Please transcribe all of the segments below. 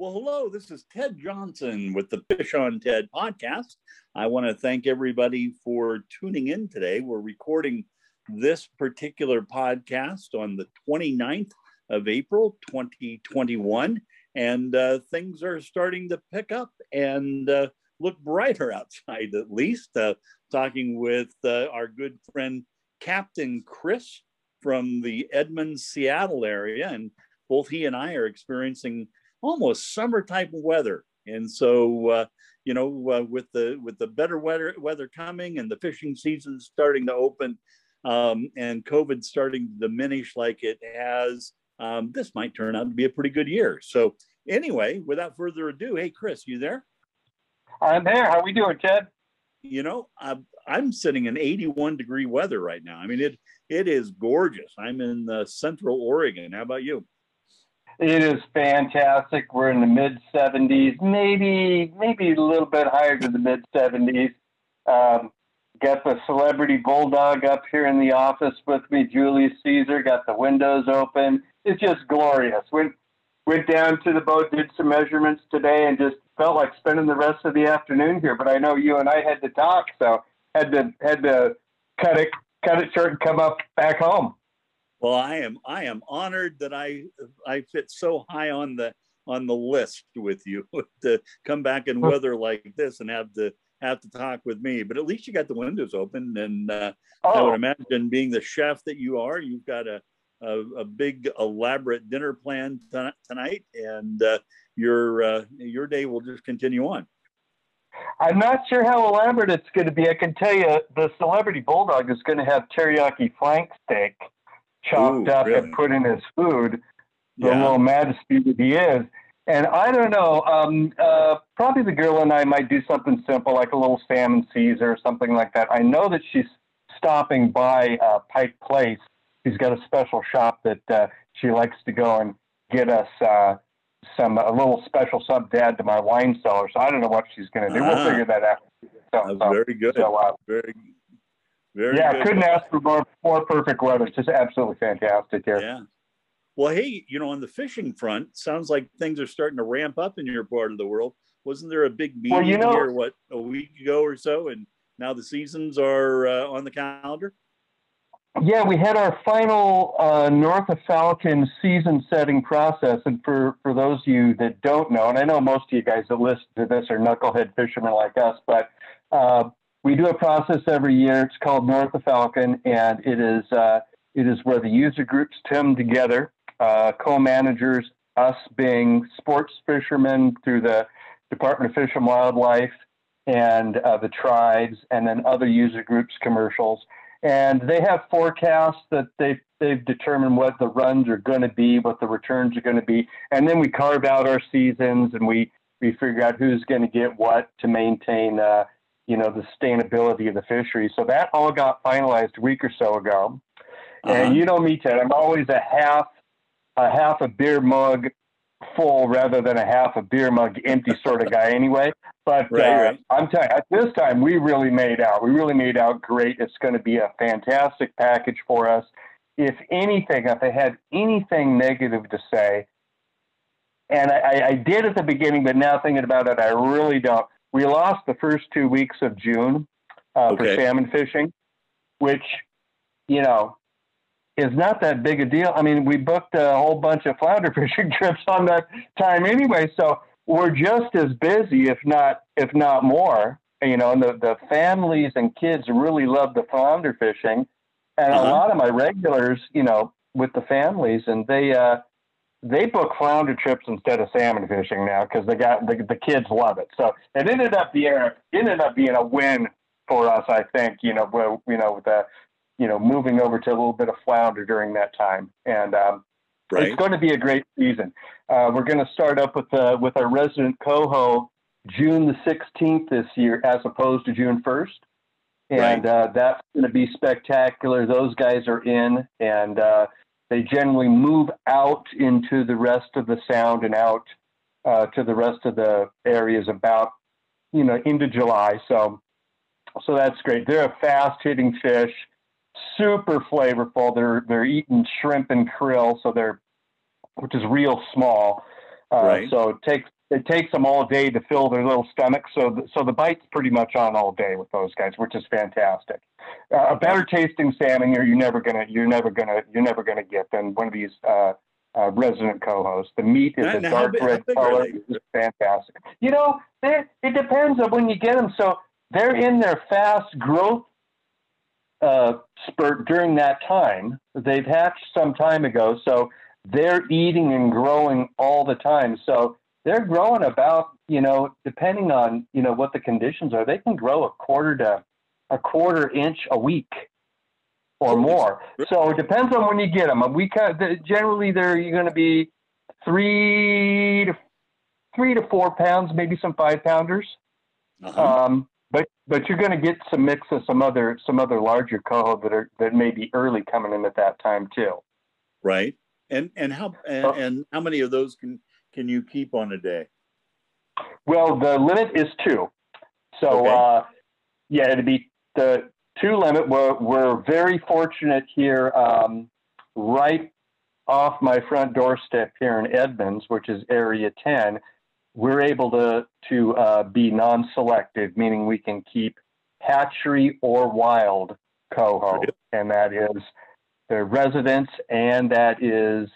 Well, hello, this is Ted Johnson with the Fish on Ted podcast. I want to thank everybody for tuning in today. We're recording this particular podcast on the 29th of April, 2021, and uh, things are starting to pick up and uh, look brighter outside, at least. Uh, talking with uh, our good friend Captain Chris from the Edmond, Seattle area, and both he and I are experiencing almost summer type of weather. And so, uh, you know, uh, with the with the better weather weather coming and the fishing season starting to open, um, and COVID starting to diminish like it has, um, this might turn out to be a pretty good year. So, anyway, without further ado, hey Chris, you there? I'm there. How we doing, Ted? You know, I'm, I'm sitting in 81 degree weather right now. I mean, it it is gorgeous. I'm in uh, Central Oregon. How about you? It is fantastic. We're in the mid 70s, maybe maybe a little bit higher than the mid 70s. Um, got the celebrity bulldog up here in the office with me, Julius Caesar. Got the windows open. It's just glorious. Went went down to the boat, did some measurements today, and just felt like spending the rest of the afternoon here. But I know you and I had to talk, so had to had to cut it cut it short and come up back home. Well, I am I am honored that I I fit so high on the on the list with you to come back in weather like this and have to have to talk with me. But at least you got the windows open, and uh, oh. I would oh. imagine being the chef that you are, you've got a a, a big elaborate dinner plan t- tonight, and uh, your uh, your day will just continue on. I'm not sure how elaborate it's going to be. I can tell you, the celebrity bulldog is going to have teriyaki flank steak chopped Ooh, up really? and put in his food, the yeah. little majesty that he is. And I don't know, um, uh, probably the girl and I might do something simple like a little salmon Caesar or something like that. I know that she's stopping by uh, Pike Place. She's got a special shop that uh, she likes to go and get us uh, some a little special sub dad to my wine cellar. So I don't know what she's going to do. We'll ah. figure that out. So, so, very good. So, uh, very very yeah, good. couldn't ask for more, more perfect weather. It's just absolutely fantastic here. Yeah. Well, hey, you know, on the fishing front, sounds like things are starting to ramp up in your part of the world. Wasn't there a big meeting well, you know, here, what, a week ago or so? And now the seasons are uh, on the calendar? Yeah, we had our final uh, North of Falcon season setting process. And for, for those of you that don't know, and I know most of you guys that listen to this are knucklehead fishermen like us, but uh, we do a process every year. It's called North of Falcon, and it is uh, it is where the user groups come together, uh, co-managers, us being sports fishermen through the Department of Fish and Wildlife, and uh, the tribes, and then other user groups, commercials, and they have forecasts that they've they've determined what the runs are going to be, what the returns are going to be, and then we carve out our seasons and we we figure out who's going to get what to maintain uh, you know, the sustainability of the fishery. So that all got finalized a week or so ago. Uh-huh. And you know me, Ted, I'm always a half a half a beer mug full rather than a half a beer mug empty sort of guy anyway. But right, uh, right. I'm telling you, at this time we really made out. We really made out great. It's going to be a fantastic package for us. If anything, if I had anything negative to say, and I, I did at the beginning, but now thinking about it, I really don't we lost the first two weeks of June uh, okay. for salmon fishing, which, you know, is not that big a deal. I mean, we booked a whole bunch of flounder fishing trips on that time anyway, so we're just as busy, if not if not more. You know, and the, the families and kids really love the flounder fishing, and uh-huh. a lot of my regulars, you know, with the families, and they uh, they book flounder trips instead of salmon fishing now because they got the, the kids love it. So it ended up being ended up being a win for us, I think. You know, well, you know, with the you know moving over to a little bit of flounder during that time, and um, right. it's going to be a great season. Uh, we're going to start up with uh, with our resident coho June the 16th this year, as opposed to June 1st. And right. uh, that's going to be spectacular. Those guys are in, and uh, they generally move out into the rest of the sound and out uh, to the rest of the areas about, you know, into July. So, so that's great. They're a fast hitting fish, super flavorful. They're they're eating shrimp and krill, so they're which is real small. Uh, Right. So it takes it takes them all day to fill their little stomachs. So th- so the bite's pretty much on all day with those guys, which is fantastic. Uh, a better tasting salmon you're, you're never gonna you're never gonna you're never gonna get than one of these uh, uh, resident cohos. The meat is a dark big- red color. It's fantastic. You know, they- it depends on when you get them. So they're in their fast growth uh, spurt during that time. They've hatched some time ago, so they're eating and growing all the time. So they're growing about, you know, depending on you know what the conditions are, they can grow a quarter to a quarter inch a week or more. So it depends on when you get them. We kind of, generally they're you're going to be three to three to four pounds, maybe some five pounders. Uh-huh. Um, but but you're going to get some mix of some other some other larger coho that are that may be early coming in at that time too. right. And and how and, Oh. and how many of those can can you keep on a day? Well, the limit is two. So Okay. uh, yeah, it'd be the two limit. We're we're very fortunate here, um, right off my front doorstep here in Edmonds, which is Area 10. We're able to to uh, be non-selective, meaning we can keep hatchery or wild coho, and that is the residents, and that is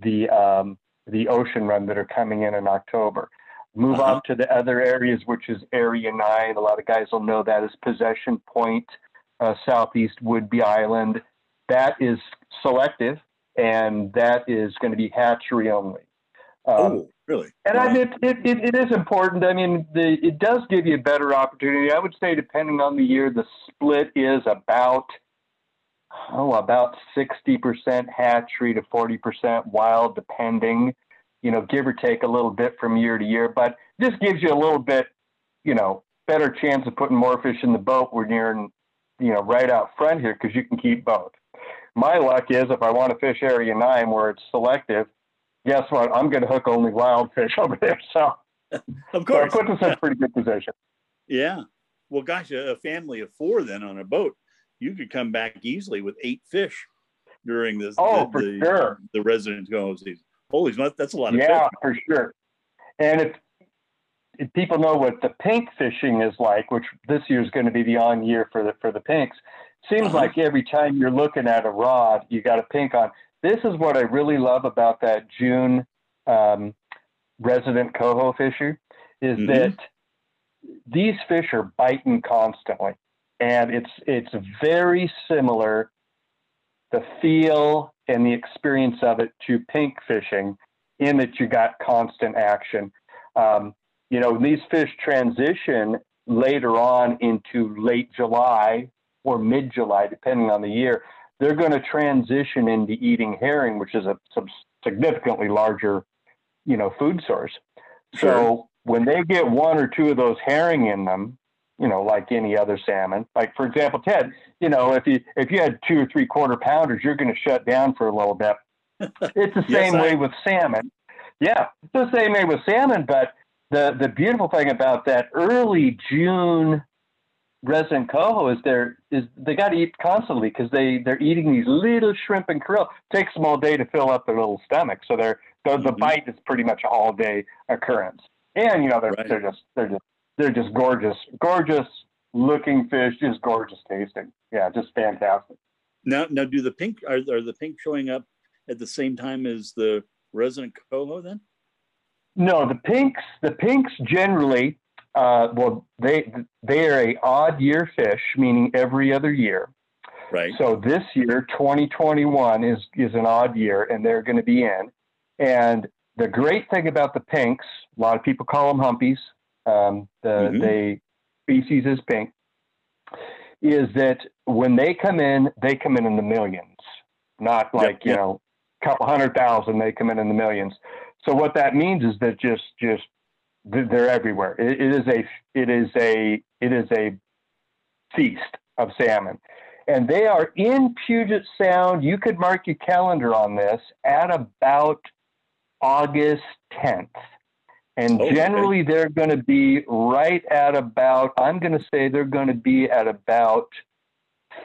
the um, the ocean run that are coming in in October. Move Uh-huh. up to the other areas, which is Area 9. A lot of guys will know that as Possession Point, uh, Southeast Whidbey Island. That is selective, and that is going to be hatchery only. Um, oh, really? and I mean, it, it, it is important. I mean, the, it does give you a better opportunity. I would say, depending on the year, the split is about, oh, about 60% hatchery to 40% wild, depending, you know, give or take a little bit from year to year. But this gives you a little bit, you know, better chance of putting more fish in the boat when you're, in, you know, right out front here because you can keep both. My luck is if I want to fish Area 9 where it's selective, guess what? I'm going to hook only wild fish over there. So, of so it course. puts us in a pretty good position. Yeah. Well, gosh, a family of four then on a boat, you could come back easily with eight fish during this. Oh, the, for the, sure. The resident go season. Holy smokes, that's a lot of Yeah, fish. Yeah, for sure. And if, if people know what the pink fishing is like, which this year is going to be the on year for the for the pinks, seems Uh-huh. like every time you're looking at a rod, you got a pink on. This is what I really love about that June um, resident coho fisher is Mhm. that these fish are biting constantly, and it's it's very similar the feel and the experience of it to pink fishing in that you got constant action. Um, you know, these fish transition later on into late July or mid July, depending on the year. They're going to transition into eating herring, which is a significantly larger, you know, food source. Sure. So when they get one or two of those herring in them, you know, like any other salmon, like for example, Ted, you know, if you if you had two or three quarter pounders, you're going to shut down for a little bit. It's the Yes, same I- way with salmon. Yeah, it's the same way with salmon. But the the beautiful thing about that early June resident coho is they're is they got to eat constantly because they they're eating these little shrimp and krill. It takes them all day to fill up their little stomach, so they're the, the Mhm. bite is pretty much all day occurrence. And you know they're Right. they're just they're just they're just gorgeous, gorgeous looking fish, just gorgeous tasting. Yeah, just fantastic. Now, now, do the pink are, are the pink showing up at the same time as the resident coho? Then No, the pinks, the pinks generally, uh, well, they they are a odd year fish, meaning every other year. right? So this year, 2021 is is an odd year, and they're going to be in. And the great thing about the pinks, a lot of people call them humpies. Um, the Mhm. they species is pink. Is that when they come in, they come in in the millions, not like you yep. know, a couple hundred thousand. They come in in the millions. So what that means is that just just they're everywhere. It, it is a it is a it is a feast of salmon, and they are in Puget Sound. You could mark your calendar on this at about August 10th. And Oh, okay. generally, they're going to be right at about, I'm going to say they're going to be at about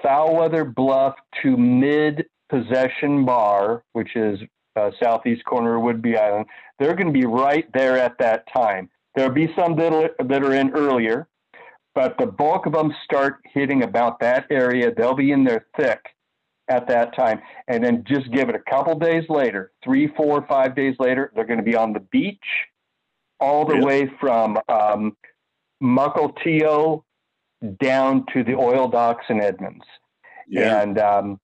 Foulweather Bluff to mid possession bar, which is uh, southeast corner of Whidbey Island. They're going to be right there at that time. There'll be some that are, that are in earlier, but the bulk of them start hitting about that area. They'll be in there thick at that time. And then just give it a couple days later, three, four, five days later, they're going to be on the beach all the way from um, Mukilteo down to the oil docks in Edmonds. Yeah. And, um,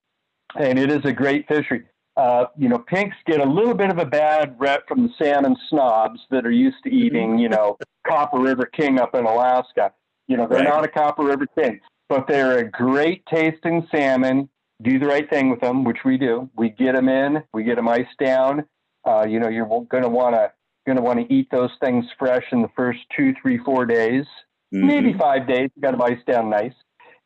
and it is a great fishery. Uh, you know, pinks get a little bit of a bad rep from the salmon snobs that are used to eating, you know, Copper River King up in Alaska. You know, they're right. not a Copper River King, but they're a great tasting salmon. Do the right thing with them, which we do. We get them in, we get them iced down. Uh, you know, you're going to want to going to want to eat those things fresh in the first two, three, four days, mm-hmm. maybe five days. Got to iced down nice,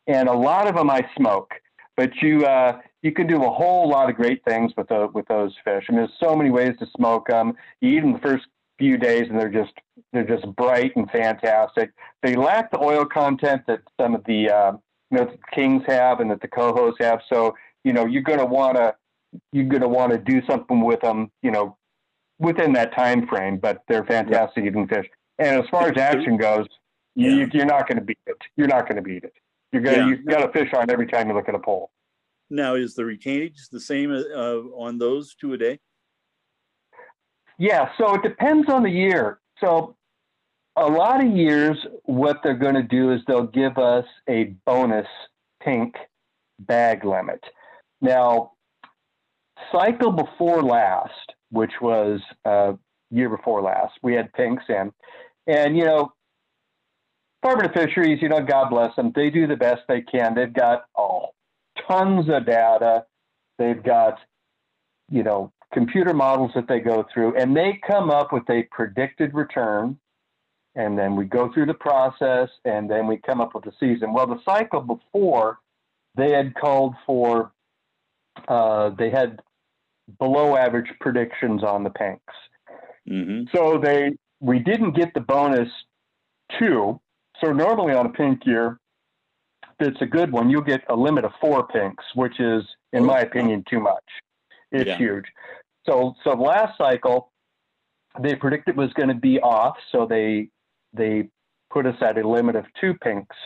and a lot of them I smoke. But you uh, you can do a whole lot of great things with the, with those fish. I mean, there's so many ways to smoke them. You eat them the first few days, and they're just they're just bright and fantastic. They lack the oil content that some of the uh, you know the kings have and that the cohos have. So you know you're going to want to you're going to want to do something with them. You know within that time frame, but they're fantastic eating fish. And as far as action goes, you, yeah. you're not going to beat it. You're not going to beat it. You're going to, yeah. you've got a fish on every time you look at a pole. Now, is the retainage the same uh, on those two a day? Yeah, so it depends on the year. So a lot of years, what they're going to do is they'll give us a bonus pink bag limit. Now, cycle before last, which was uh, year before last. We had pinks in, and you know, Department of Fisheries, you know, God bless them, they do the best they can. They've got oh, tons of data. They've got, you know, computer models that they go through, and they come up with a predicted return. And then we go through the process, and then we come up with the season. Well, the cycle before, they had called for, uh, they had below average predictions on the pinks. Mm-hmm. So they we didn't get the bonus two. So normally on a pink year, if it's a good one. You'll get a limit of four pinks, which is, in my opinion, too much. It's yeah. huge. So so last cycle, they predicted was going to be off, so they they put us at a limit of two pinks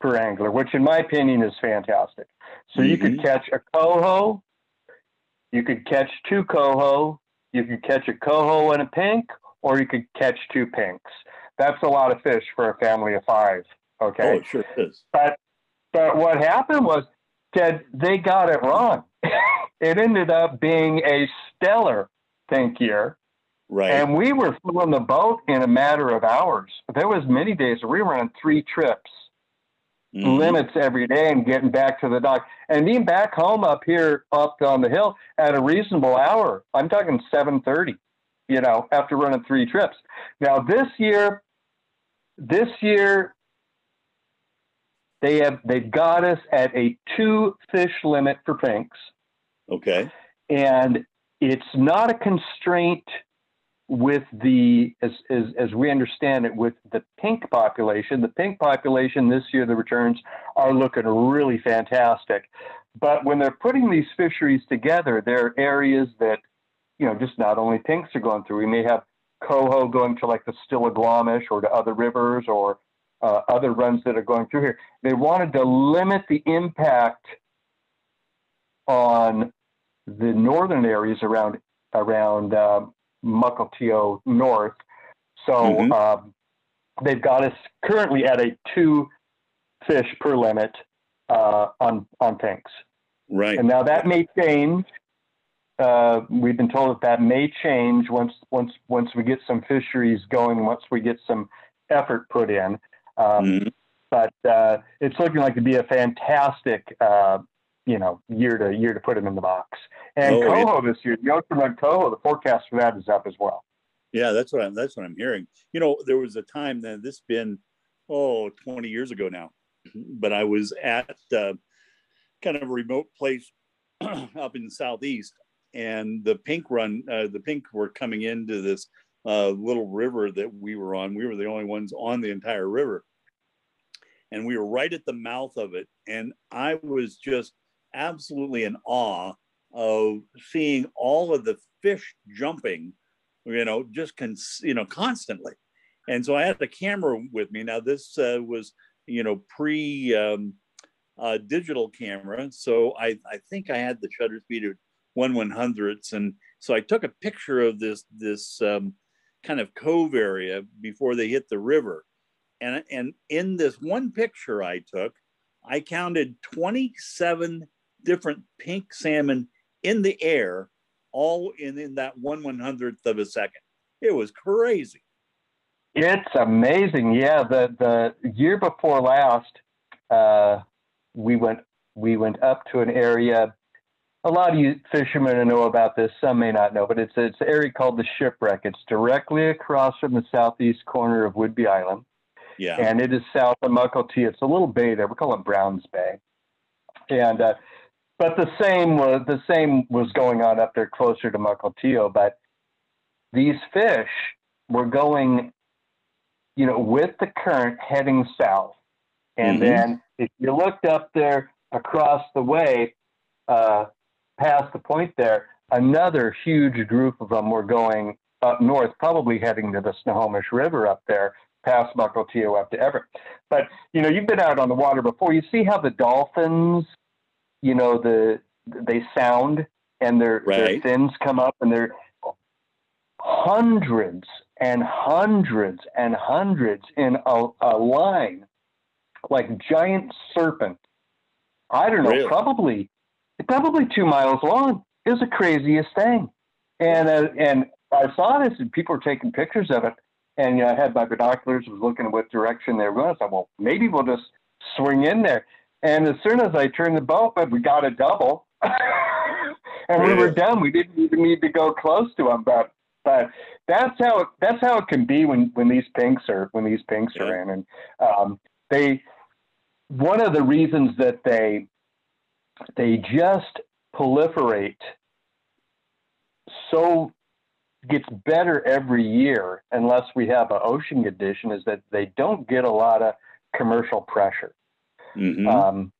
per angler, which in my opinion is fantastic. So mm-hmm. you could mm-hmm. catch a coho, you could catch two coho, you could catch a coho and a pink, or you could catch two pinks. That's a lot of fish for a family of five. Okay. Oh, it sure is. But but what happened was Ted, they got it wrong. it ended up being a stellar pink year. Right. And we were filling the boat in a matter of hours. There was many days we were on three trips mm-hmm. limits every day and getting back to the dock and being back home up here up on the hill at a reasonable hour. I'm talking 7:30, you know, after running three trips. Now this year, this year they have they've got us at a two fish limit for pinks. Okay. And it's not a constraint with the as, as as we understand it with the pink population the pink population this year the returns are looking really fantastic. But when they're putting these fisheries together there are areas that you know just not only pinks are going through. We may have coho going to like the stillaguamish or to other rivers or uh, other runs that are going through here. They wanted to limit the impact on the northern areas around around um, Mukilteo North. So mm-hmm. um, they've got us currently at a two fish per limit uh, on on pinks. Right. And now that may change. Uh, we've been told that that may change once once once we get some fisheries going. Once we get some effort put in. Um, mm-hmm. But uh, it's looking like to be a fantastic uh, you know, year to year to put them in the box. And oh, Coho yeah. this year, the Ocean run Coho, the forecast for that is up as well. Yeah, that's what I'm that's what I'm hearing. You know, there was a time that this been oh 20 years ago now, but I was at uh, kind of a remote place up in the southeast, and the pink run, uh, the pink were coming into this uh, little river that we were on. We were the only ones on the entire river, and we were right at the mouth of it. And I was just absolutely in awe of seeing all of the fish jumping, you know, just con- you know constantly. And so I had the camera with me. Now this uh, was you know pre um, uh, digital camera, so I I think I had the shutter speed of one one hundredths, and so I took a picture of this this um, kind of cove area before they hit the river, and and in this one picture I took, I counted twenty seven different pink salmon in the air, all in, in that one one hundredth of a second. It was crazy. It's amazing. Yeah, the the year before last, uh, we went we went up to an area. A lot of you fishermen know about this. Some may not know, but it's it's an area called the Shipwreck. It's directly across from the southeast corner of Whidbey Island. Yeah, and it is south of Mukilteo. It's a little bay there. We call it Browns Bay, and uh, but the same was the same was going on up there closer to Mukilteo. But these fish were going, you know, with the current heading south. And mm-hmm. then if you looked up there across the way, uh, past the point there, another huge group of them were going up north, probably heading to the Snohomish River up there, past Mukilteo up to Everett. But you know, you've been out on the water before. You see how the dolphins you know the they sound and their right. their fins come up and they're hundreds and hundreds and hundreds in a, a line like giant serpent. I don't know really? probably probably two miles long it was the craziest thing. And uh, and i saw this and people were taking pictures of it. And you know, i had my binoculars was looking at what direction they were going. I thought well maybe we'll just swing in there and as soon as I turned the boat, but we got a double, and we were done. We didn't even need to go close to them, but but that's how it, that's how it can be when when these pinks are when these pinks yeah. are in, and um, they one of the reasons that they they just proliferate so gets better every year unless we have an ocean condition is that they don't get a lot of commercial pressure Mm-hmm. Um,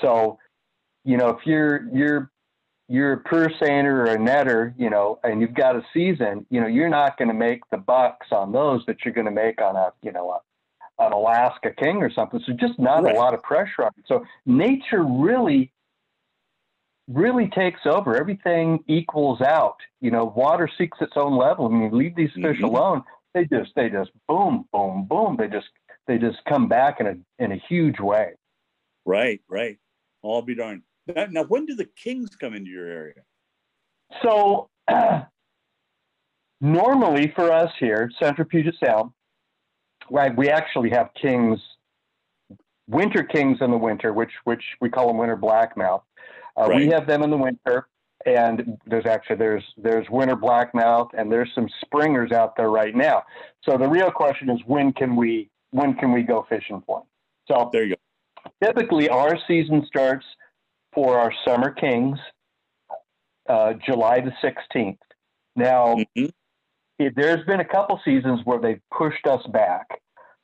so, you know, if you're you're you're a purse seiner or a netter, you know, and you've got a season, you know, you're not going to make the bucks on those that you're going to make on a, you know, a, an Alaska King or something. So just not right. a lot of pressure on it. So nature really, really takes over. Everything equals out. You know, water seeks its own level. When you leave these fish mm-hmm. alone, they just, they just boom, boom, boom. They just, they just come back in a in a huge way. Right, right. I'll be darned. Now, when do the Kings come into your area? So, uh, normally for us here, Central Puget Sound, right, we actually have Kings, winter Kings in the winter, which which we call them winter blackmouth. Uh, right. We have them in the winter, and there's actually there's there's winter blackmouth, and there's some springers out there right now. So the real question is when can we when can we go fishing for them? So there you go typically our season starts for our summer kings uh, July the 16th. Now, mm-hmm. it, there's been a couple seasons where they've pushed us back.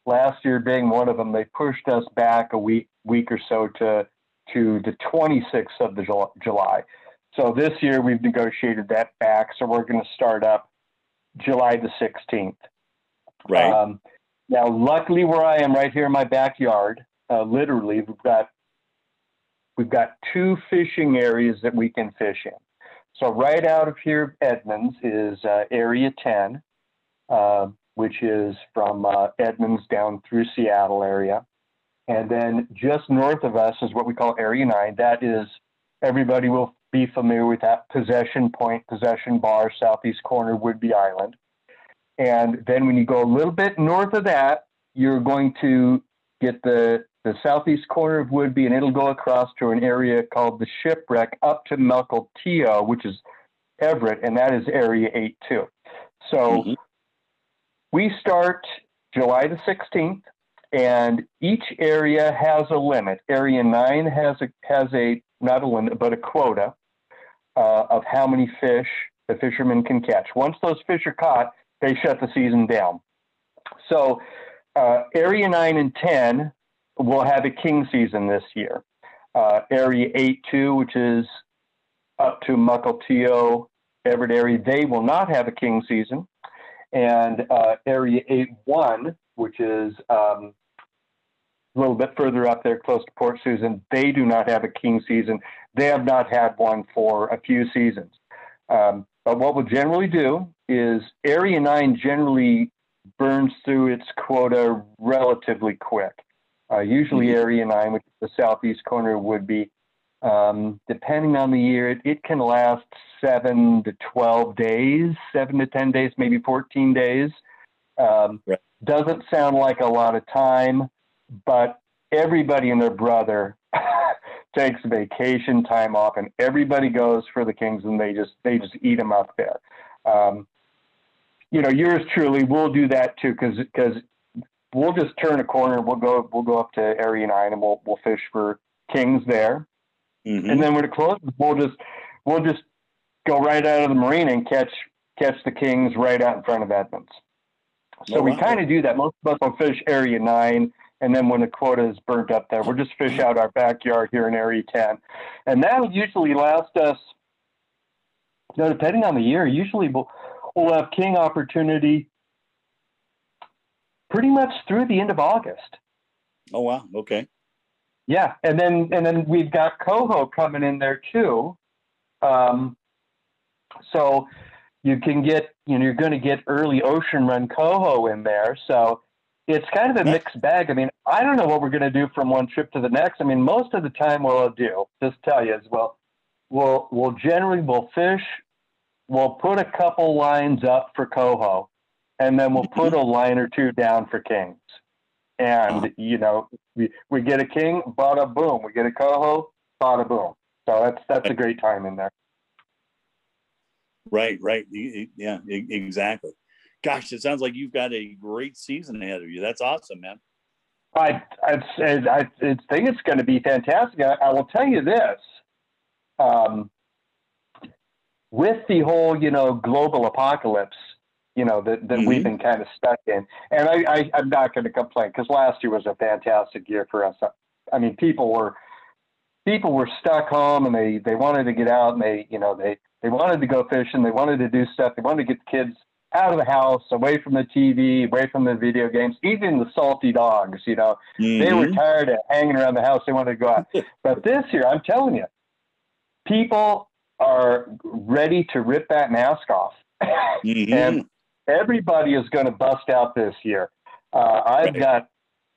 Last year being one of them, they pushed us back a week week or so to to the 26th of the July. So this year we've negotiated that back. So we're going to start up July the 16th. Right. Um, now, luckily, where I am right here in my backyard, uh, literally, we've got we've got two fishing areas that we can fish in. So right out of here, Edmonds is uh, Area 10, uh, which is from uh, Edmonds down through Seattle area. And then just north of us is what we call Area 9. That is, everybody will be familiar with that possession point, possession bar, southeast corner, Whidbey Island. And then when you go a little bit north of that, you're going to get the the southeast corner of Whidbey, and it'll go across to an area called the Shipwreck up to Mukilteo, which is Everett, and that is Area 8 too. So mm-hmm. we start July the 16th, and each area has a limit. Area 9 has a has a not a limit, but a quota uh, of how many fish the fishermen can catch. Once those fish are caught, they shut the season down. So uh, Area 9 and 10 will have a king season this year. Uh, area 8 2, which is up to Mukilteo, Everett area, they will not have a king season. And uh, Area 8-1, which is um, a little bit further up there, close to Port Susan, they do not have a king season. They have not had one for a few seasons. Um, but what we'll generally do is Area 9 generally burns through its quota relatively quick. Uh, usually, mm-hmm. Area 9, which is the southeast corner, would be, um, depending on the year, it, it, can last seven to 12 days, seven to 10 days, maybe 14 days. Um, right. Doesn't sound like a lot of time, but everybody and their brother takes vacation time off, and everybody goes for the Kings, and they just they just eat them up there. Um, you know, yours truly will do that too, because because we'll just turn a corner. We'll go we'll go up to Area Nine, and we'll we'll fish for Kings there, mm-hmm. and then when it closes, we'll just we'll just go right out of the marina and catch catch the Kings right out in front of Edmonds. So oh, wow. we kind of do that. Most of us will fish Area Nine and then when the quota is burnt up there, we'll just fish out our backyard here in Area 10. And that'll usually last us, you know, depending on the year, usually we'll, we'll have king opportunity pretty much through the end of August. Oh, wow. Okay. Yeah. And then, and then we've got coho coming in there too. Um, so you can get, you know, you're going to get early ocean run coho in there. So it's kind of a mixed bag. I mean, I don't know what we're going to do from one trip to the next. I mean, most of the time, what I'll do, just tell you, is well, we'll we'll generally we'll fish, we'll put a couple lines up for coho, and then we'll put a line or two down for kings. And you know, we we get a king, bada boom. We get a coho, bada boom. So that's that's a great time in there. Right, right, yeah, exactly gosh, it sounds like you've got a great season ahead of you. That's awesome, man. I, I, I, I think it's going to be fantastic. I, I will tell you this. Um, with the whole, you know, global apocalypse, you know, that, that mm-hmm. we've been kind of stuck in. And I, I, I'm not going to complain because last year was a fantastic year for us. I mean, people were, people were stuck home and they, they wanted to get out and they, you know, they, they wanted to go fishing. They wanted to do stuff. They wanted to get the kids out of the house, away from the TV, away from the video games, even the salty dogs, you know, mm-hmm. they were mm-hmm. tired of hanging around the house. They wanted to go out. but this year, I'm telling you, people are ready to rip that mask off. Mm-hmm. and everybody is going to bust out this year. Uh, I've right. got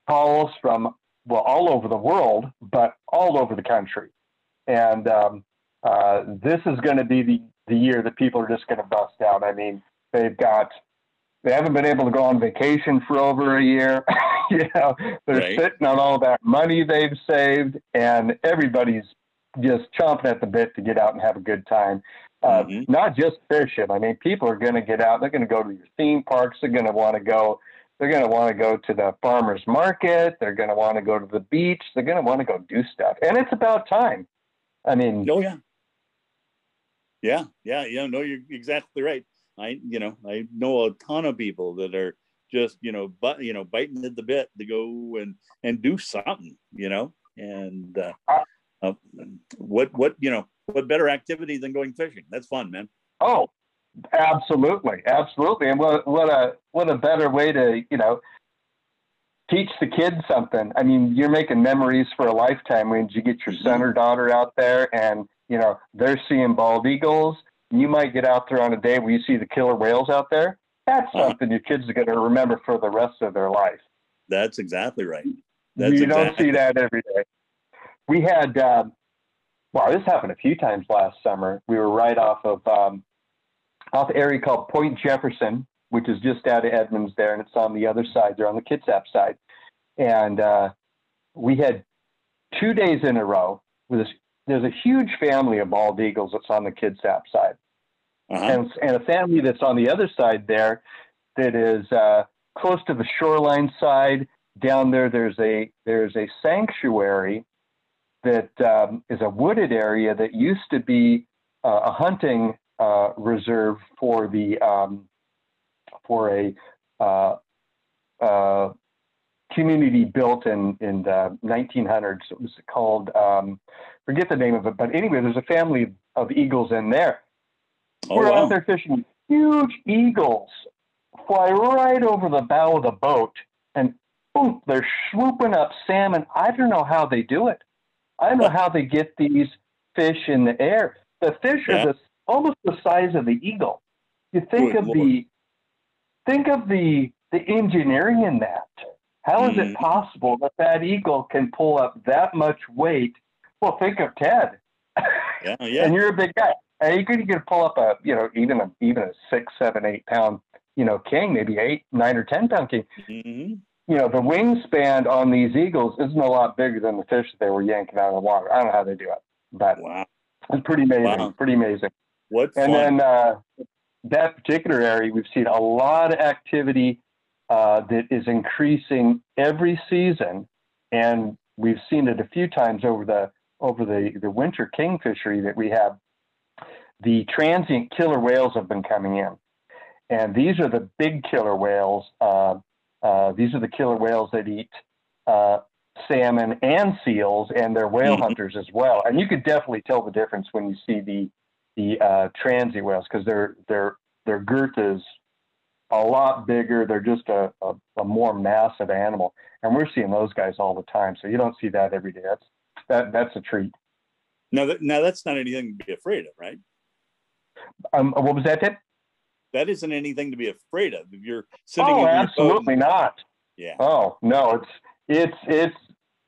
calls from, well, all over the world, but all over the country. And um, uh, this is going to be the, the year that people are just going to bust out. I mean, They've got they haven't been able to go on vacation for over a year. you know, they're right. sitting on all that money they've saved, and everybody's just chomping at the bit to get out and have a good time. Uh, mm-hmm. Not just fishing. I mean, people are going to get out. They're going to go to your theme parks. They're going to want to go. They're going to want to go to the farmers market. They're going to want to go to the beach. They're going to want to go do stuff, and it's about time. I mean, oh yeah, yeah, yeah, yeah. No, you're exactly right. I, you know, I know a ton of people that are just, you know, but you know, biting at the bit to go and and do something, you know, and uh, uh, what what you know, what better activity than going fishing? That's fun, man. Oh, absolutely, absolutely, and what what a what a better way to you know teach the kids something. I mean, you're making memories for a lifetime when you get your mm-hmm. son or daughter out there and you know they're seeing bald eagles you might get out there on a day where you see the killer whales out there. That's uh-huh. something your kids are going to remember for the rest of their life. That's exactly right. That's you exactly. don't see that every day. We had, um, well, this happened a few times last summer. We were right off of um, off an area called Point Jefferson, which is just out of Edmonds there, and it's on the other side. They're on the Kitsap side, and uh, we had two days in a row with this there's a huge family of bald eagles that's on the Kitsap side, uh-huh. and, and a family that's on the other side there that is uh, close to the shoreline side. Down there, there's a there's a sanctuary that um, is a wooded area that used to be uh, a hunting uh, reserve for the um, for a uh, uh, community built in in the 1900s. It was called um, forget the name of it, but anyway, there's a family of eagles in there. Oh, We're wow. out there fishing. Huge eagles fly right over the bow of the boat, and boom, they're swooping up salmon. I don't know how they do it. I don't know how they get these fish in the air. The fish Yeah. are the, almost the size of the eagle. You think Good of Lord. the think of the the engineering in that. How is Mhm. it possible that that eagle can pull up that much weight? Well, think of Ted. Yeah, yeah. and you're a big guy. And you could you could pull up a you know even a even a six, seven, eight pound you know king, maybe eight, nine or ten pound king. hmm You know the wingspan on these eagles isn't a lot bigger than the fish that they were yanking out of the water. I don't know how they do it, but Wow. it's pretty amazing. Wow. Pretty amazing. What And fun. then uh, that particular area, we've seen a lot of activity uh, that is increasing every season, and we've seen it a few times over the over the the winter kingfishery that we have. The transient killer whales have been coming in, and these are the big killer whales. Uh, uh, these are the killer whales that eat uh, salmon and seals, and they're whale Mhm. hunters as well. And you could definitely tell the difference when you see the the uh, transient whales because their their their girth is a lot bigger. They're just a, a, a more massive animal, and we're seeing those guys all the time. So you don't see that every day. That's that that's a treat. now, that, now that's not anything to be afraid of, right? Um, what was that? Tip? That isn't anything to be afraid of. If you're sitting Oh, in your boat, absolutely not. yeah, Oh no, it's it's it's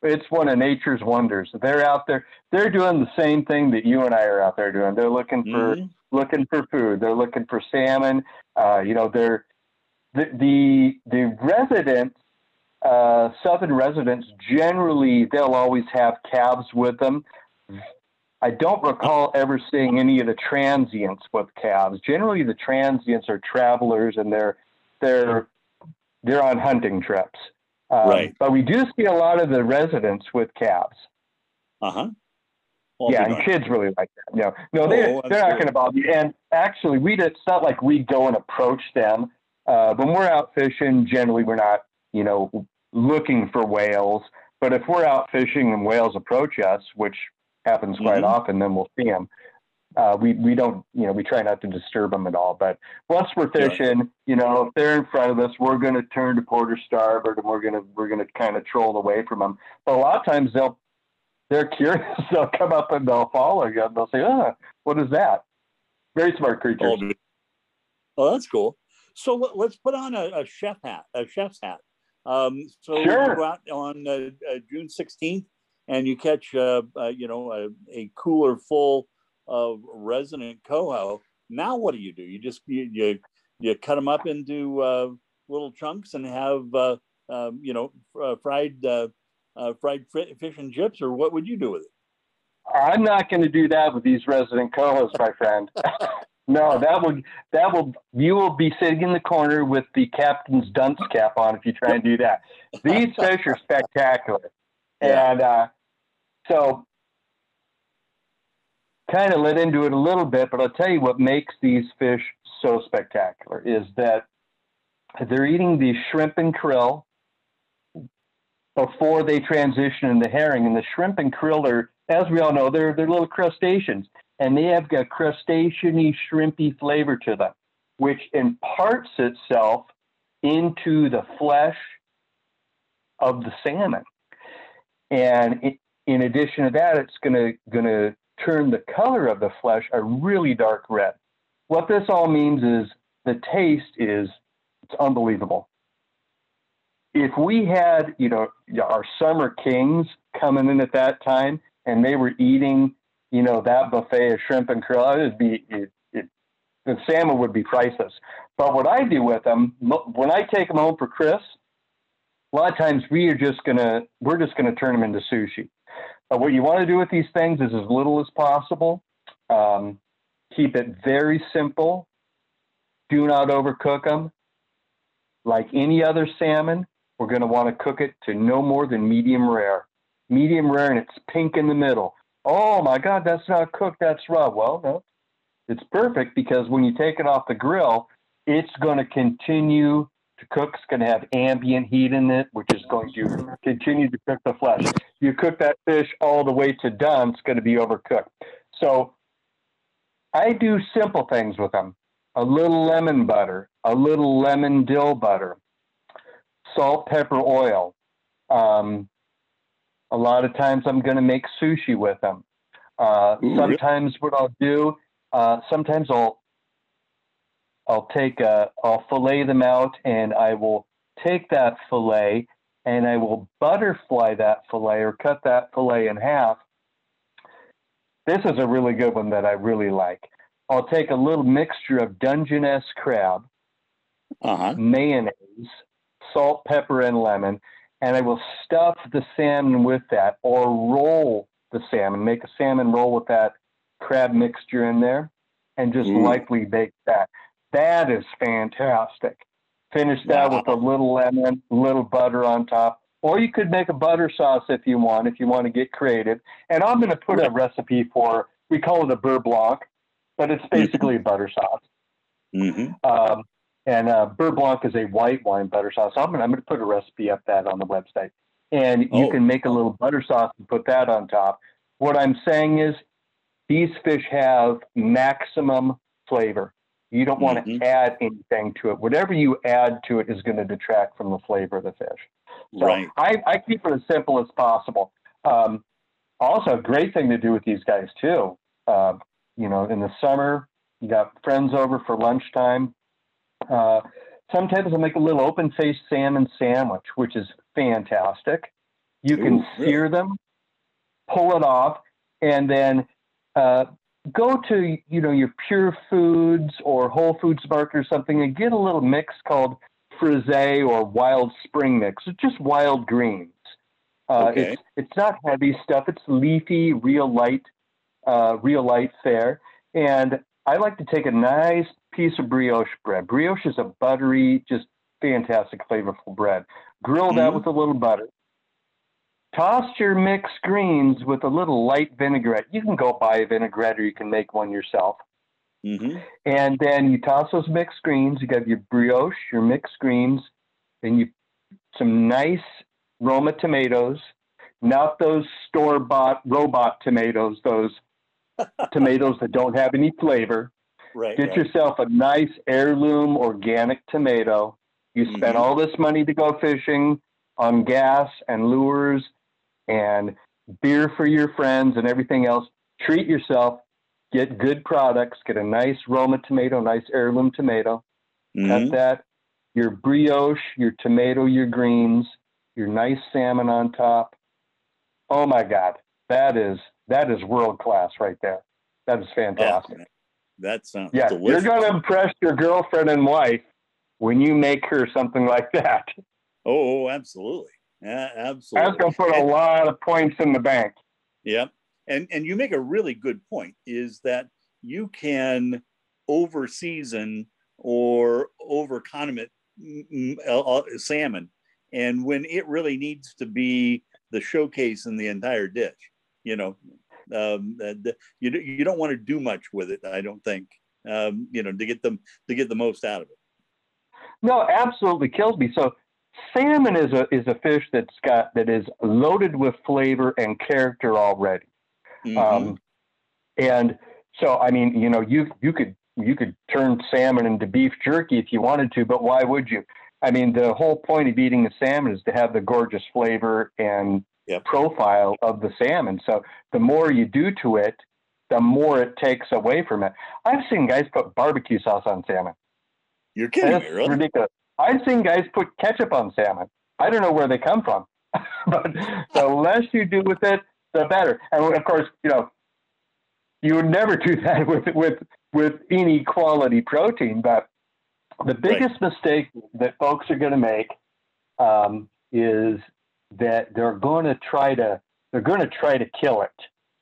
it's one of nature's wonders. They're out there. They're doing the same thing that you and I are out there doing. They're looking for Mhm. looking for food. They're looking for salmon. Uh, you know, they're the the, the residents, uh, southern residents, generally they'll always have calves with them. I don't recall ever seeing any of the transients with calves. Generally, the transients are travelers and they're they're they're on hunting trips. Um, Right. But we do see a lot of the residents with calves uh-huh. Well, yeah, and kids really like that. No, no, they Oh, they're not going to bother you. And actually, we it's not like we go and approach them. Uh, when we're out fishing, generally we're not, you know, looking for whales. But if we're out fishing and whales approach us, which happens quite Mhm. often, then we'll see them. Uh, we we don't, you know, we try not to disturb them at all. But once we're Yeah. fishing, you know, if they're in front of us, we're going to turn to port or starboard, and we're going to we're going to kind of troll away from them. But a lot of times they'll they're curious. they'll come up and they'll follow you. And they'll say, "Ah, what is that?" Very smart creatures. Oh, good. Oh, that's cool. So let- let's put on a, a chef hat, a chef's hat. Um, so Sure. you go out on uh, uh, June 16th and you catch, uh, uh, you know, a, a cooler full of resident coho. Now what do you do? You just you you, you cut them up into uh, little chunks and have uh, um, you know uh, fried uh, fried fri- fish and chips, or what would you do with it? I'm not going to do that with these resident cohos, my friend. no, that would that will you will be sitting in the corner with the captain's dunce cap on if you try and do that. These fish are spectacular, And uh, so kind of let into it a little bit. But I'll tell you what makes these fish so spectacular is that they're eating the shrimp and krill before they transition into herring. And the shrimp and krill are, as we all know, they're they're little crustaceans, and they have a crustaceany, shrimpy flavor to them, which imparts itself into the flesh of the salmon. And in addition to that, it's gonna gonna turn the color of the flesh a really dark red. What this all means is the taste is it's unbelievable if we had, you know, our summer kings coming in at that time and they were eating, you know, that buffet of shrimp and krill, it would be, it, it, the salmon would be priceless. But what I do with them, when I take them home for Chris, a lot of times we are just gonna, we're just gonna turn them into sushi. But what you want to do with these things is as little as possible. Um, keep it very simple. Do not overcook them. Like any other salmon, we're going to want to cook it to no more than medium rare. Medium rare, and it's pink in the middle. Oh my God, that's not cooked, that's raw. Well, no, it's perfect because when you take it off the grill, it's going to continue to cook is going to have ambient heat in it, which is going to continue to cook the flesh. You cook that fish all the way to done, it's going to be overcooked. So I do simple things with them a little lemon butter, a little lemon dill butter, salt, pepper, oil. Um, a lot of times I'm going to make sushi with them. Uh, sometimes what I'll do, uh, sometimes I'll I'll take a, I'll fillet them out and I will take that fillet and I will butterfly that fillet or cut that fillet in half. This is a really good one that I really like. I'll take a little mixture of Dungeness crab, uh-huh. mayonnaise, salt, pepper, and lemon, and I will stuff the salmon with that or roll the salmon, make a salmon roll with that crab mixture in there, and just mm. lightly bake that. That is fantastic. Finish that wow. with a little lemon, little butter on top. Or you could make a butter sauce if you want, if you want to get creative. And I'm going to put a recipe for, we call it a beurre blanc, but it's mm-hmm. basically mm-hmm. a butter sauce. Mm-hmm. Um, and uh, beurre blanc is a white wine butter sauce. I'm going to put a recipe up that on the website. And you oh. can make a little butter sauce and put that on top. What I'm saying is these fish have maximum flavor. You don't want mm-hmm. to add anything to it. Whatever you add to it is going to detract from the flavor of the fish. So right. I, I keep it as simple as possible. Um, also, a great thing to do with these guys too. Uh, you know, in the summer, you got friends over for lunchtime. Uh, sometimes I'll make a little open faced salmon sandwich, which is fantastic. You can Ooh, sear really? them, pull it off, and then uh, go to you know your Pure Foods or Whole Foods Market or something and get a little mix called frisee or wild spring mix. It's just wild greens. Uh, okay. It's it's not heavy stuff. It's leafy, real light, uh, real light fare. And I like to take a nice piece of brioche bread. Brioche is a buttery, just fantastic, flavorful bread. Grill mm-hmm. that with a little butter. Toss your mixed greens with a little light vinaigrette. You can go buy a vinaigrette or you can make one yourself. Mm-hmm. And then you toss those mixed greens. You got your brioche, your mixed greens, and you some nice Roma tomatoes, not those store bought robot tomatoes, those tomatoes that don't have any flavor. Right. Get right. yourself a nice heirloom organic tomato. You spent mm-hmm. all this money to go fishing on gas and lures and beer for your friends and everything else. Treat yourself, get good products, get a nice Roma tomato, nice heirloom tomato, mm-hmm. cut that, your brioche, your tomato, your greens, your nice salmon on top. Oh my God, that is that is world class right there. That is fantastic. Oh, that sounds yeah. Delicious. You're going to impress your girlfriend and wife when you make her something like that. Oh, absolutely. Yeah, absolutely. That's going to put a lot of points in the bank. Yeah. And, and you make a really good point is that you can over season or over condiment salmon. And when it really needs to be the showcase in the entire dish, you know, um, you, you don't want to do much with it, I don't think, um, you know, to get them to get the most out of it. No, absolutely kills me. So salmon is a is a fish that's got that is loaded with flavor and character already. Mm-hmm. Um, and so, I mean, you know, you you could you could turn salmon into beef jerky if you wanted to, but why would you? I mean, the whole point of eating the salmon is to have the gorgeous flavor and yep. profile of the salmon. So the more you do to it, the more it takes away from it. I've seen guys put barbecue sauce on salmon. You're kidding That's me, really? Ridiculous. I've seen guys put ketchup on salmon. I don't know where they come from, but the less you do with it, the better. And of course, you know, you would never do that with with with any quality protein. But the biggest right. mistake that folks are going to make um, is that they're going to try to they're going to try to kill it.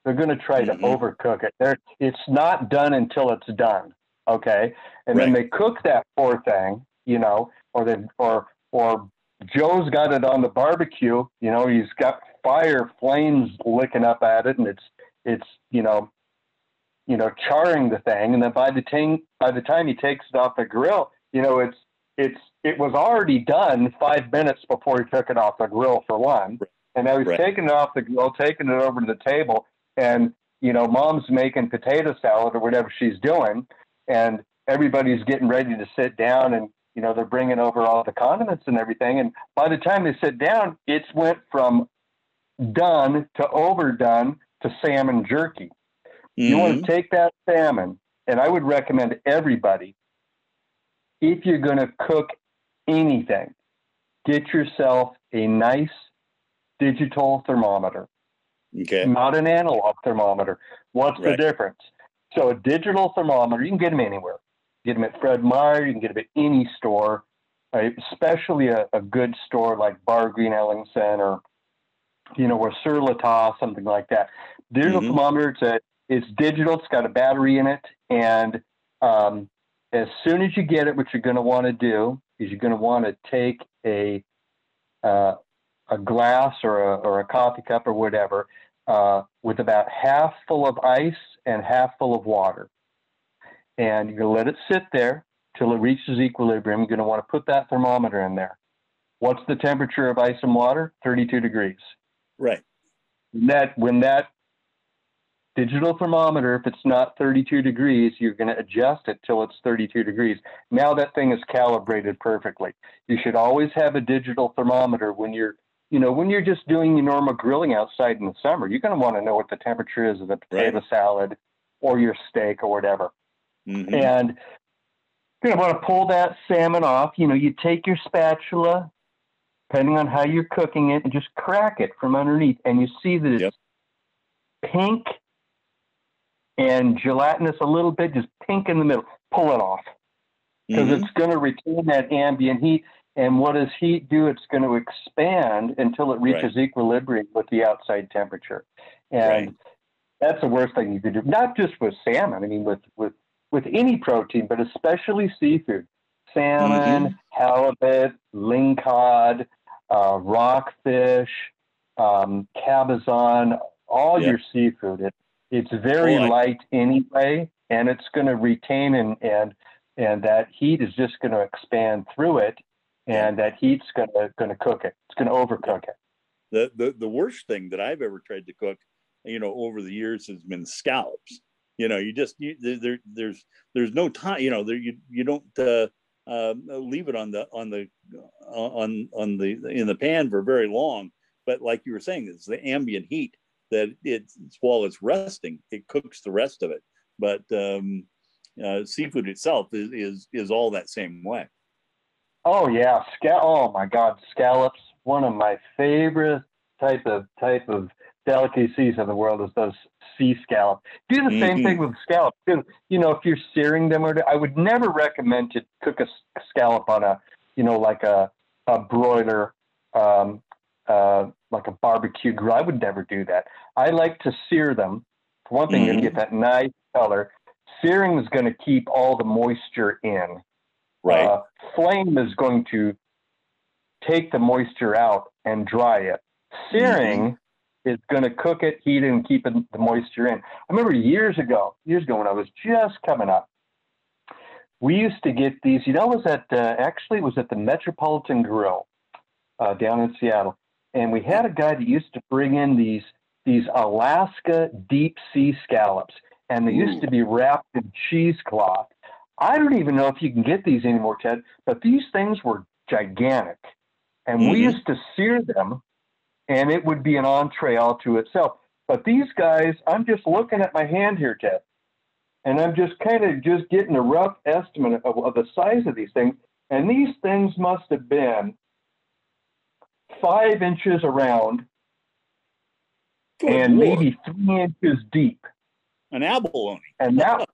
They're going to try mm-hmm. to overcook it. They're, it's not done until it's done. Okay, and right. then they cook that poor thing, you know, or they or or Joe's got it on the barbecue. You know, he's got fire flames licking up at it, and it's it's you know, you know, charring the thing. And then by the time by the time he takes it off the grill, you know, it's it's it was already done five minutes before he took it off the grill for one. And now he's Right. taking it off the grill, taking it over to the table, and you know, mom's making potato salad or whatever she's doing, and everybody's getting ready to sit down, and you know, they're bringing over all the condiments and everything. And by the time they sit down, it's went from done to overdone to salmon jerky. You want to mm-hmm. take that salmon, and I would recommend everybody, if you're going to cook anything, get yourself a nice digital thermometer, Okay. not an analog thermometer. What's the difference? So a digital thermometer, you can get them anywhere. Get them at Fred Meyer, you can get them at any store, uh, especially a, a good store like Bar Green Ellingson or, you know, or Sur something like that. Digital Mhm. thermometer, it's, a, it's digital, it's got a battery in it. And um, as soon as you get it, what you're going to want to do is you're going to want to take a, uh, a glass or a, or a coffee cup or whatever uh, with about half full of ice and half full of water. And you're going to let it sit there till it reaches equilibrium. You're going to want to put that thermometer in there. What's the temperature of ice and water? 32 degrees. Right. When that when that digital thermometer, if it's not 32 degrees, you're going to adjust it till it's 32 degrees. Now that thing is calibrated perfectly. You should always have a digital thermometer when you're, you know, when you're just doing your normal grilling outside in the summer. You're going to want to know what the temperature is of the potato salad or your steak or whatever. Mhm. And you're going to want to pull that salmon off. You know, you take your spatula, depending on how you're cooking it, and just crack it from underneath. And you see that it's Yep. pink and gelatinous a little bit, just pink in the middle. Pull it off because Mhm. it's going to retain that ambient heat. And what does heat do? It's going to expand until it reaches equilibrium with the outside temperature. And Right. that's the worst thing you could do. Not just with salmon. I mean, with with with any protein, but especially seafood. Salmon, halibut, lingcod, uh, rockfish, um, cabezon, all Yeah. your seafood. It, it's very Oh, light anyway, and it's going to retain and and and that heat is just going to expand through it, and that heat's going to going to cook it. It's going to overcook it. the, the the worst thing that I've ever tried to cook, you know, over the years has been scallops. You know, you just you, there, there there's there's no time. You know, there you you don't uh, uh, leave it on the on the on on the in the pan for very long. But like you were saying, it's the ambient heat that it's while it's resting, it cooks the rest of it. But um, uh, seafood itself is, is is all that same way. Oh yeah, scal. Oh my God, scallops. One of my favorite type of type of delicacies in the world is those sea scallops. Do the same Mhm. thing with scallops. You know, if you're searing them, or I would never recommend to cook a scallop on a, you know, like a a broiler, um, uh, like a barbecue grill. I would never do that. I like to sear them. For one thing, you're gonna get that nice color. Searing is going to keep all the moisture in. Right. Uh, flame is going to take the moisture out and dry it. Searing is going to cook it, heat it, and keep it, the moisture in. I remember years ago, years ago when I was just coming up, we used to get these. You know, it was at uh, actually it was at the Metropolitan Grill uh, down in Seattle, and we had a guy that used to bring in these these Alaska deep sea scallops, and they used Ooh. to be wrapped in cheesecloth. I don't even know if you can get these anymore, Ted, but these things were gigantic. And we Mhm. used to sear them, and it would be an entree all to itself. But these guys, I'm just looking at my hand here, Ted, and I'm just kind of just getting a rough estimate of, of the size of these things. And these things must have been five inches around Good and Lord. maybe three inches deep. an abalone. And that,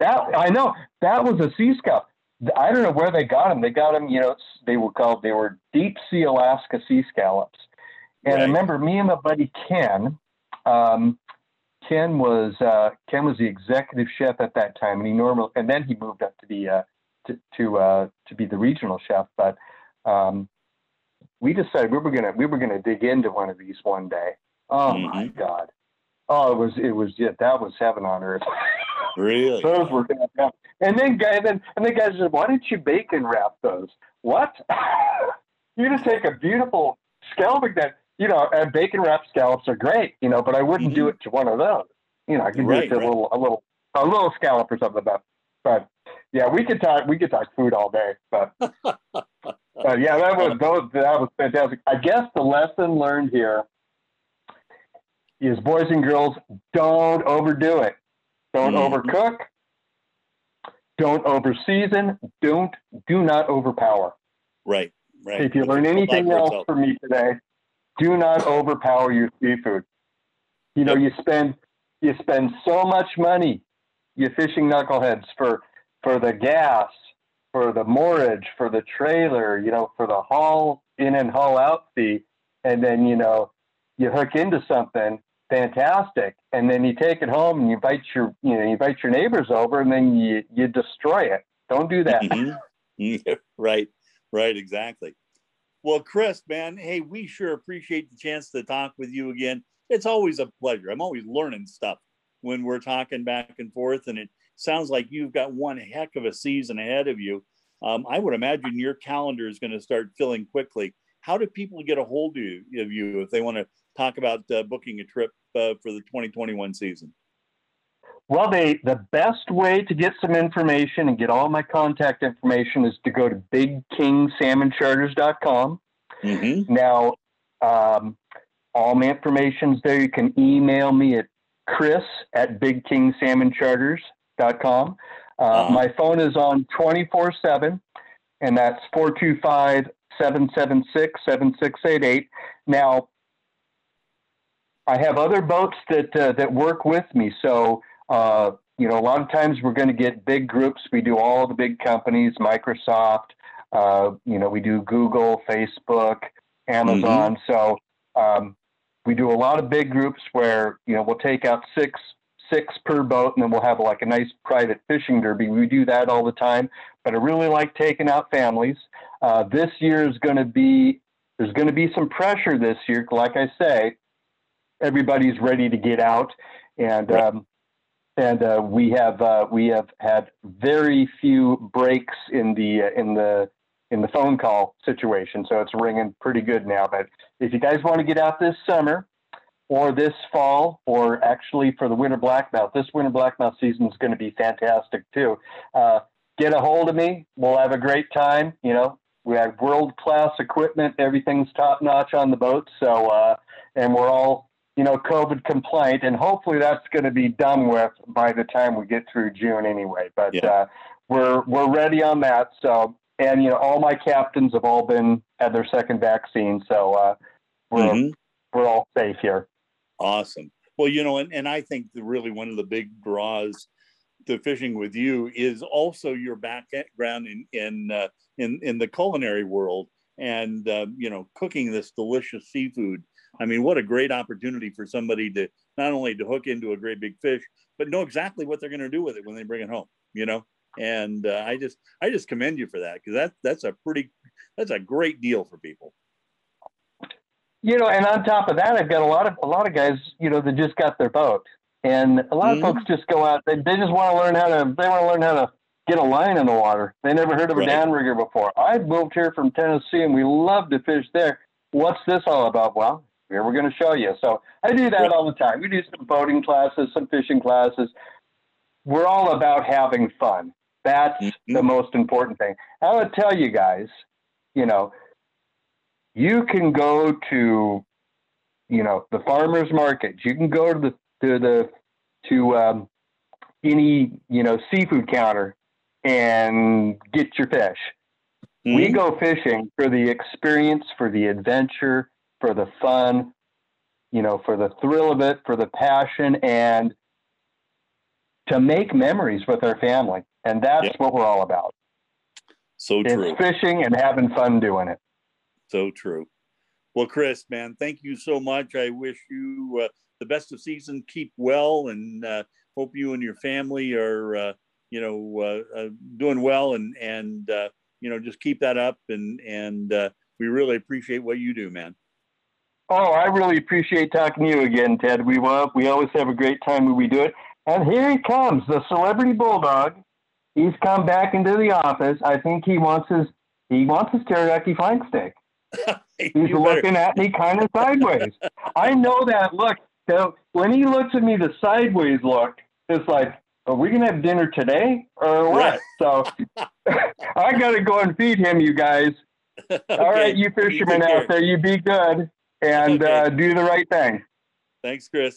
that I know that was a sea scallop. I don't know where they got them. They got them, you know, they were called they were deep sea Alaska sea scallops. And I remember me and my buddy Ken. Um, Ken was uh, Ken was the executive chef at that time, and he normally and then he moved up to be uh, to to, uh, to be the regional chef. But um, we decided we were gonna we were gonna dig into one of these one day. Oh my Mhm. God! Oh, it was it was yeah, that was heaven on earth. Really? those were. And then guy then and then guys said, why didn't you bacon wrap those? what? you just take a beautiful scalloping that, you know, and bacon wrapped scallops are great, you know, but I wouldn't mm-hmm. do it to one of those. You know, I could right, do it to right. a little, a little, a little scallop or something. But, but yeah, we could talk, we could talk food all day. But, but yeah, that was that was fantastic. I guess the lesson learned here is boys and girls don't overdo it. Don't mm-hmm. overcook. Don't overseason. Don't do not overpower. Right. Right. If you learn anything else from me today, do not overpower your seafood. You know, you spend you spend so much money, you fishing knuckleheads for for the gas, for the moorage, for the trailer, you know, for the haul in and haul out fee, and then you know you hook into something fantastic, and then you take it home and you invite your you know you invite your neighbors over, and then you you destroy it. Don't do that. Mm-hmm. right, right, exactly. Well, Chris, man, hey, we sure appreciate the chance to talk with you again. It's always a pleasure. I'm always learning stuff when we're talking back and forth, and it sounds like you've got one heck of a season ahead of you. Um, I would imagine your calendar is going to start filling quickly. How do people get a hold of you if they want to talk about uh, booking a trip uh, for the 2021 season? Well, they, the best way to get some information and get all my contact information is to go to bigkingsalmoncharters.com. Mm-hmm. Now, um, all my information's there. You can email me at chris at bigkingsalmoncharters.com. Uh, uh-huh. My phone is on 24 7, and that's 425 776 7688. Now, I have other boats that uh, that work with me. So uh, you know, a lot of times we're going to get big groups. We do all the big companies, Microsoft. Uh, you know, we do Google, Facebook, Amazon. Mm-hmm. So um, we do a lot of big groups where you know we'll take out six six per boat, and then we'll have like a nice private fishing derby. We do that all the time, but I really like taking out families. Uh, this year is going to be there's going to be some pressure this year. Like I say, everybody's ready to get out, and um, and uh, we have uh, we have had very few breaks in the uh, in the in the phone call situation, so it's ringing pretty good now. But if you guys want to get out this summer or this fall, or actually for the winter blackmouth, this winter blackmouth season is going to be fantastic too. Uh, get a hold of me. We'll have a great time. You know, we have world class equipment. Everything's top notch on the boat. So, uh, and we're all you know, COVID complaint, and hopefully that's going to be done with by the time we get through June anyway. But yeah. uh, we're we're ready on that. So, and you know, all my captains have all been had their second vaccine, so uh, we're mm-hmm. we're all safe here. Awesome. Well, you know, and, and I think the, really one of the big draws to fishing with you is also your background in in uh, in in the culinary world and uh, you know cooking this delicious seafood I mean, what a great opportunity for somebody to not only to hook into a great big fish, but know exactly what they're going to do with it when they bring it home. You know, and uh, I just I just commend you for that because that that's a pretty that's a great deal for people. You know, and on top of that, I've got a lot of a lot of guys, you know, that just got their boat, and a lot mm-hmm. of folks just go out. They, they just want to learn how to. They want to learn how to get a line in the water. They never heard of a right. downrigger before. I moved here from Tennessee, and we love to fish there. What's this all about? Well, here we're going to show you. So I do that all the time. We do some boating classes, some fishing classes. We're all about having fun. That's mm-hmm. the most important thing. I would tell you guys, you know, you can go to, you know, the farmers market. You can go to the to the to um, any you know seafood counter and get your fish. Mm-hmm. We go fishing for the experience, for the adventure, for the fun, you know, for the thrill of it, for the passion, and to make memories with our family. And that's yeah. what we're all about. So true. It's fishing and having fun doing it. So true. Well, Chris, man, thank you so much. I wish you uh, the best of season. Keep well, and uh, hope you and your family are, uh, you know, uh, uh, doing well, and and uh, you know, just keep that up. And and we really appreciate what you do, man. Oh, I really appreciate talking to you again, Ted. We love, we always have a great time when we do it. And here he comes, the celebrity bulldog. He's come back into the office. I think he wants his he wants his teriyaki flank steak. He's You looking better- at me kind of sideways. I know that look. So when he looks at me, the sideways look is like, are we gonna have dinner today or what? So I gotta go and feed him, you guys. All right, you fishermen out there, you be good and Okay. uh, do the right thing. Thanks, Chris.